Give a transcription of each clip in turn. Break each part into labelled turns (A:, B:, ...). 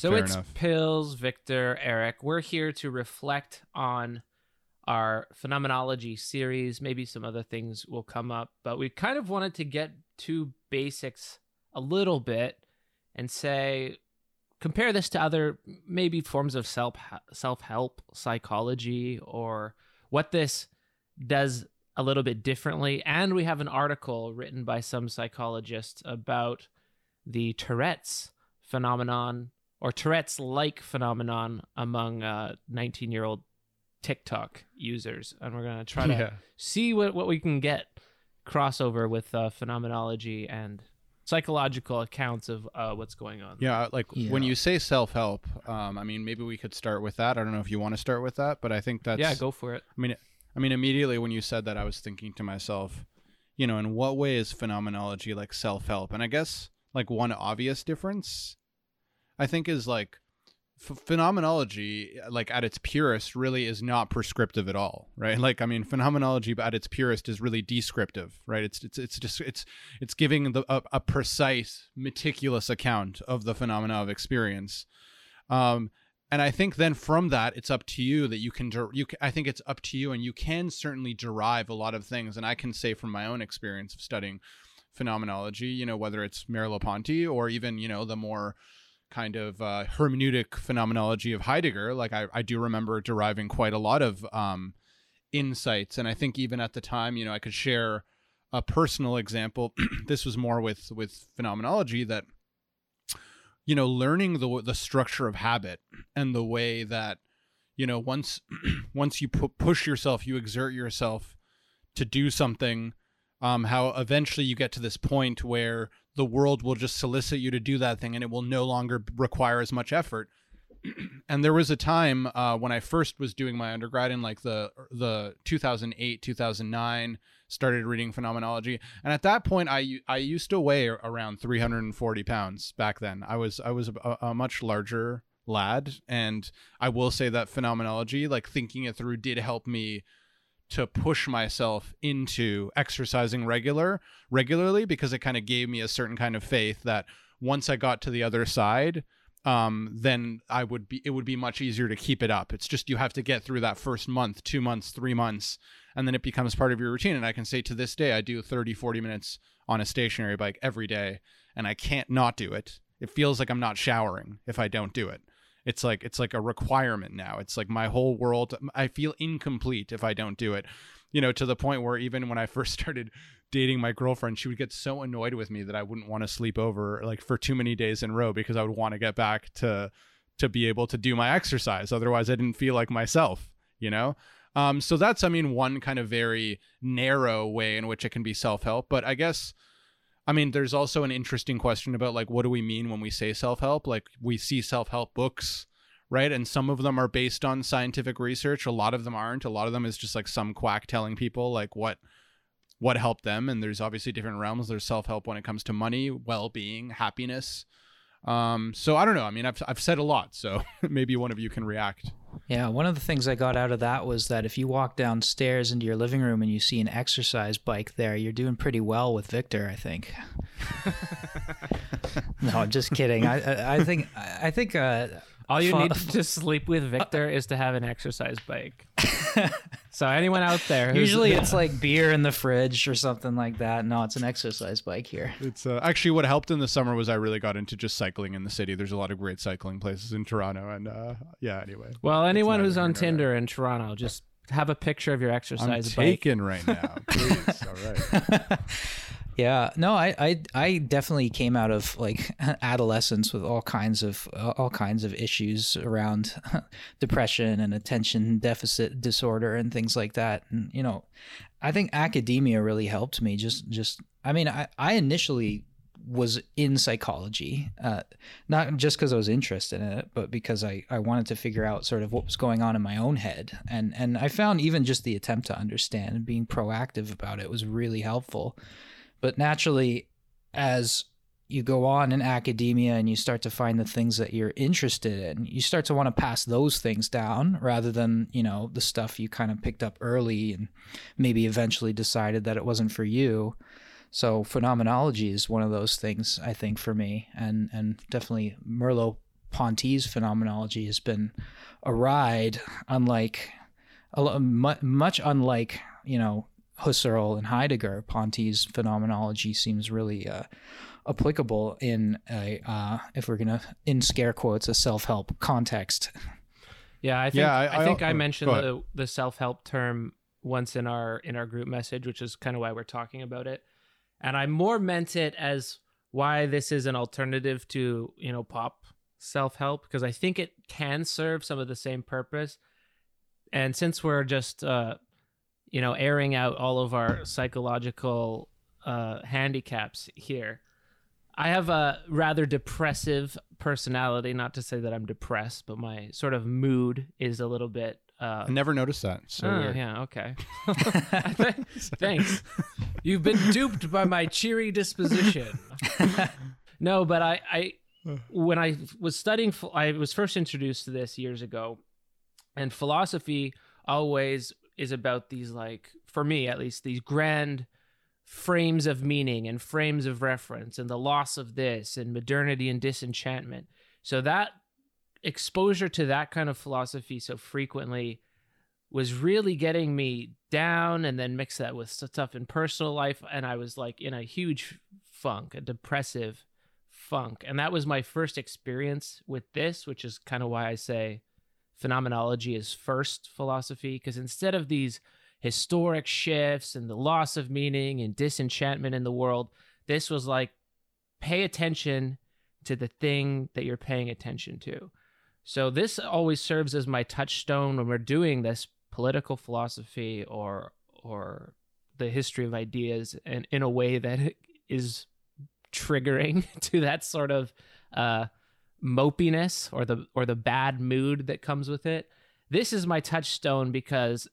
A: So
B: Fair
A: it's
B: enough.
A: Pills, Victor, Eric. We're here to reflect on our phenomenology series. Maybe some other things will come up, but we kind of wanted to get to basics a little bit and say compare this to other maybe forms of self self-help psychology or what this does a little bit differently and we have an article written by some psychologists about the Tourette's phenomenon or Tourette's like phenomenon among 19 year old TikTok users. And we're going to try to see what, what we can get crossover with uh, phenomenology and psychological accounts of uh, what's going on.
B: Yeah, like when you say self help, um, I mean, maybe we could start with that. I don't know if you want to start with that, but I think that's.
A: yeah, go for it.
B: I mean, I mean, immediately when you said that, I was thinking to myself, you know, in what way is phenomenology like self help? And I guess like one obvious difference, I think, is like ph phenomenology, like at its purest, really is not prescriptive at all, right? Like, I mean, phenomenology at its purest is really descriptive, right? It's it's it's just it's it's giving the a, a precise, meticulous account of the phenomena of experience. Um, and I think then from that, it's up to you that you can. You, ca- I think it's up to you, and you can certainly derive a lot of things. And I can say from my own experience of studying phenomenology, you know, whether it's Merleau-Ponty or even you know the more kind of uh, hermeneutic phenomenology of Heidegger. Like I, I do remember deriving quite a lot of um, insights, and I think even at the time, you know, I could share a personal example. this was more with with phenomenology that you know learning the the structure of habit and the way that you know once once you pu- push yourself you exert yourself to do something um how eventually you get to this point where the world will just solicit you to do that thing and it will no longer require as much effort. And there was a time uh, when I first was doing my undergrad in like the the 2008 2009 started reading phenomenology. And at that point I I used to weigh around 340 pounds back then. I was I was a, a much larger lad. And I will say that phenomenology like thinking it through did help me to push myself into exercising regular regularly because it kind of gave me a certain kind of faith that once I got to the other side um then I would be it would be much easier to keep it up. It's just you have to get through that first month, 2 months, 3 months and then it becomes part of your routine and I can say to this day I do 30 40 minutes on a stationary bike every day and I can't not do it. It feels like I'm not showering if I don't do it. It's like it's like a requirement now. It's like my whole world I feel incomplete if I don't do it. You know, to the point where even when I first started dating my girlfriend, she would get so annoyed with me that I wouldn't want to sleep over like for too many days in a row because I would want to get back to to be able to do my exercise. Otherwise, I didn't feel like myself, you know? Um, so that's, I mean, one kind of very narrow way in which it can be self help. But I guess, I mean, there's also an interesting question about like, what do we mean when we say self help? Like, we see self help books, right? And some of them are based on scientific research. A lot of them aren't. A lot of them is just like some quack telling people like what what helped them and there's obviously different realms there's self-help when it comes to money well-being happiness um so i don't know i mean i've, I've said a lot so maybe one of you can react
C: Yeah, one of the things I got out of that was that if you walk downstairs into your living room and you see an exercise bike there, you're doing pretty well with Victor, I think. no, I'm just kidding. I I, I think I think uh,
A: All you
C: fu-
A: need to sleep with Victor is to have an exercise bike. so anyone out there, who's,
C: usually it's like beer in the fridge or something like that. No, it's an exercise bike here.
B: it's uh, actually what helped in the summer was i really got into just cycling in the city there's a lot of great cycling places in toronto and uh yeah anyway
A: well, anyone who's on. Tinder in Toronto, just have a picture of your exercise
B: i'm
A: exercise bike.
B: taken right now please all right
C: Yeah, no, I, I, I definitely came out of like adolescence with all kinds of all kinds of issues around depression and attention deficit disorder and things like that. And you know, I think academia really helped me. Just, just, I mean, I, I initially was in psychology, uh, not just because I was interested in it, but because I, I wanted to figure out sort of what was going on in my own head. And and I found even just the attempt to understand and being proactive about it was really helpful. But naturally, as you go on in academia and you start to find the things that you're interested in, you start to want to pass those things down rather than, you know, the stuff you kind of picked up early and maybe eventually decided that it wasn't for you. So phenomenology is one of those things I think for me and and definitely Merleau Ponty's phenomenology has been a ride, unlike much unlike you know Husserl and Heidegger. Ponty's phenomenology seems really uh, applicable in a uh, if we're gonna in scare quotes a self help context.
A: Yeah, I think yeah, I, I, think I, I mentioned the the self help term once in our in our group message, which is kind of why we're talking about it. And I more meant it as why this is an alternative to you know pop self help because I think it can serve some of the same purpose. And since we're just uh, you know airing out all of our psychological uh, handicaps here, I have a rather depressive personality. Not to say that I'm depressed, but my sort of mood is a little bit. Uh,
B: I never noticed that. So
A: oh, yeah, okay. Thanks. You've been duped by my cheery disposition. no, but I, I, when I was studying, I was first introduced to this years ago, and philosophy always is about these like, for me at least, these grand frames of meaning and frames of reference and the loss of this and modernity and disenchantment. So that exposure to that kind of philosophy so frequently was really getting me down and then mix that with stuff in personal life and I was like in a huge funk, a depressive funk. And that was my first experience with this, which is kind of why I say phenomenology is first philosophy because instead of these historic shifts and the loss of meaning and disenchantment in the world. This was like pay attention to the thing that you're paying attention to. So this always serves as my touchstone when we're doing this political philosophy or or the history of ideas and in a way that is triggering to that sort of uh mopiness or the or the bad mood that comes with it. This is my touchstone because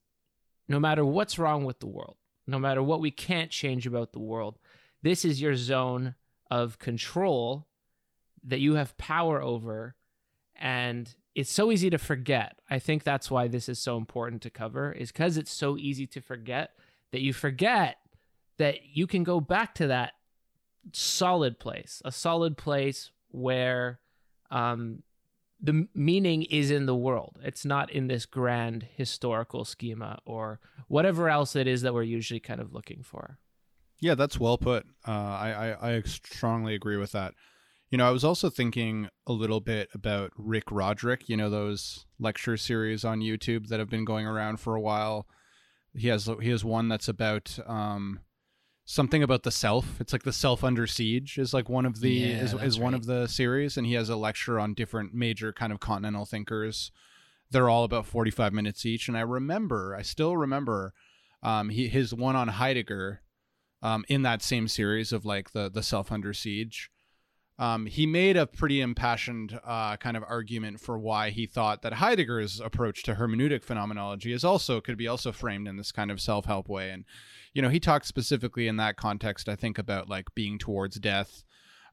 A: no matter what's wrong with the world, no matter what we can't change about the world, this is your zone of control that you have power over. And it's so easy to forget. I think that's why this is so important to cover, is because it's so easy to forget that you forget that you can go back to that solid place, a solid place where um, the meaning is in the world. It's not in this grand historical schema or whatever else it is that we're usually kind of looking for.
B: Yeah, that's well put. Uh, I, I, I strongly agree with that. You know, I was also thinking a little bit about Rick Roderick. You know those lecture series on YouTube that have been going around for a while. He has he has one that's about um, something about the self. It's like the self under siege is like one of the yeah, is, is one right. of the series, and he has a lecture on different major kind of continental thinkers. They're all about forty five minutes each, and I remember, I still remember, um, he his one on Heidegger, um, in that same series of like the the self under siege. Um, he made a pretty impassioned uh, kind of argument for why he thought that Heidegger's approach to hermeneutic phenomenology is also could be also framed in this kind of self help way, and you know, he talked specifically in that context, I think, about like being towards death.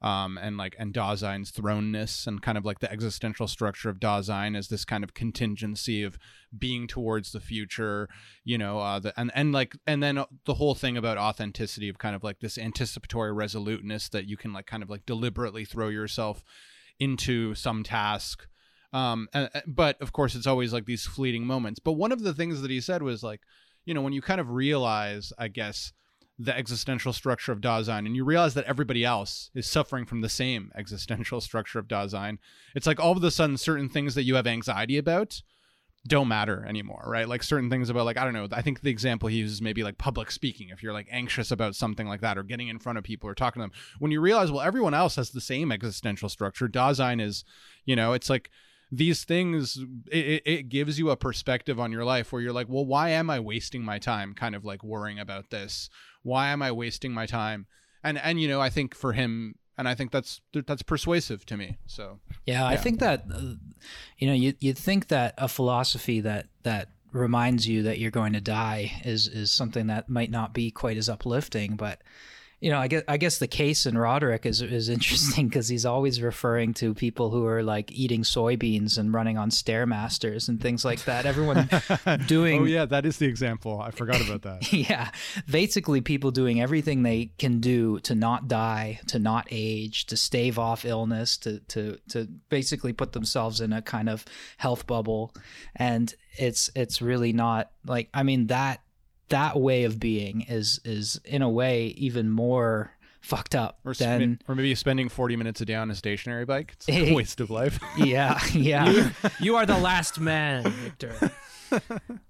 B: Um, and like and Dasein's thrownness and kind of like the existential structure of Dasein as this kind of contingency of being towards the future, you know, uh, the, and and like and then the whole thing about authenticity of kind of like this anticipatory resoluteness that you can like kind of like deliberately throw yourself into some task. Um, and, but of course, it's always like these fleeting moments. But one of the things that he said was like, you know, when you kind of realize, I guess, the existential structure of Dasein, and you realize that everybody else is suffering from the same existential structure of Dasein, it's like all of a sudden certain things that you have anxiety about don't matter anymore, right? Like certain things about like I don't know. I think the example he uses maybe like public speaking. If you're like anxious about something like that, or getting in front of people or talking to them, when you realize well everyone else has the same existential structure. Dasein is, you know, it's like these things it, it gives you a perspective on your life where you're like well why am i wasting my time kind of like worrying about this? Why am i wasting my time? And and you know i think for him and i think that's that's persuasive to me so.
C: Yeah, yeah. i think that uh, you know you you think that a philosophy that that reminds you that you're going to die is is something that might not be quite as uplifting but you know, I guess I guess the case in Roderick is is interesting because he's always referring to people who are like eating soybeans and running on stairmasters and things like that. Everyone doing
B: oh yeah, that is the example. I forgot about that.
C: yeah, basically people doing everything they can do to not die, to not age, to stave off illness, to to to basically put themselves in a kind of health bubble, and it's it's really not like I mean that that way of being is is in a way even more fucked up
B: Or,
C: than
B: sp- or maybe spending 40 minutes a day on a stationary bike. It's a waste of life.
C: yeah yeah
A: You are the last man, Victor.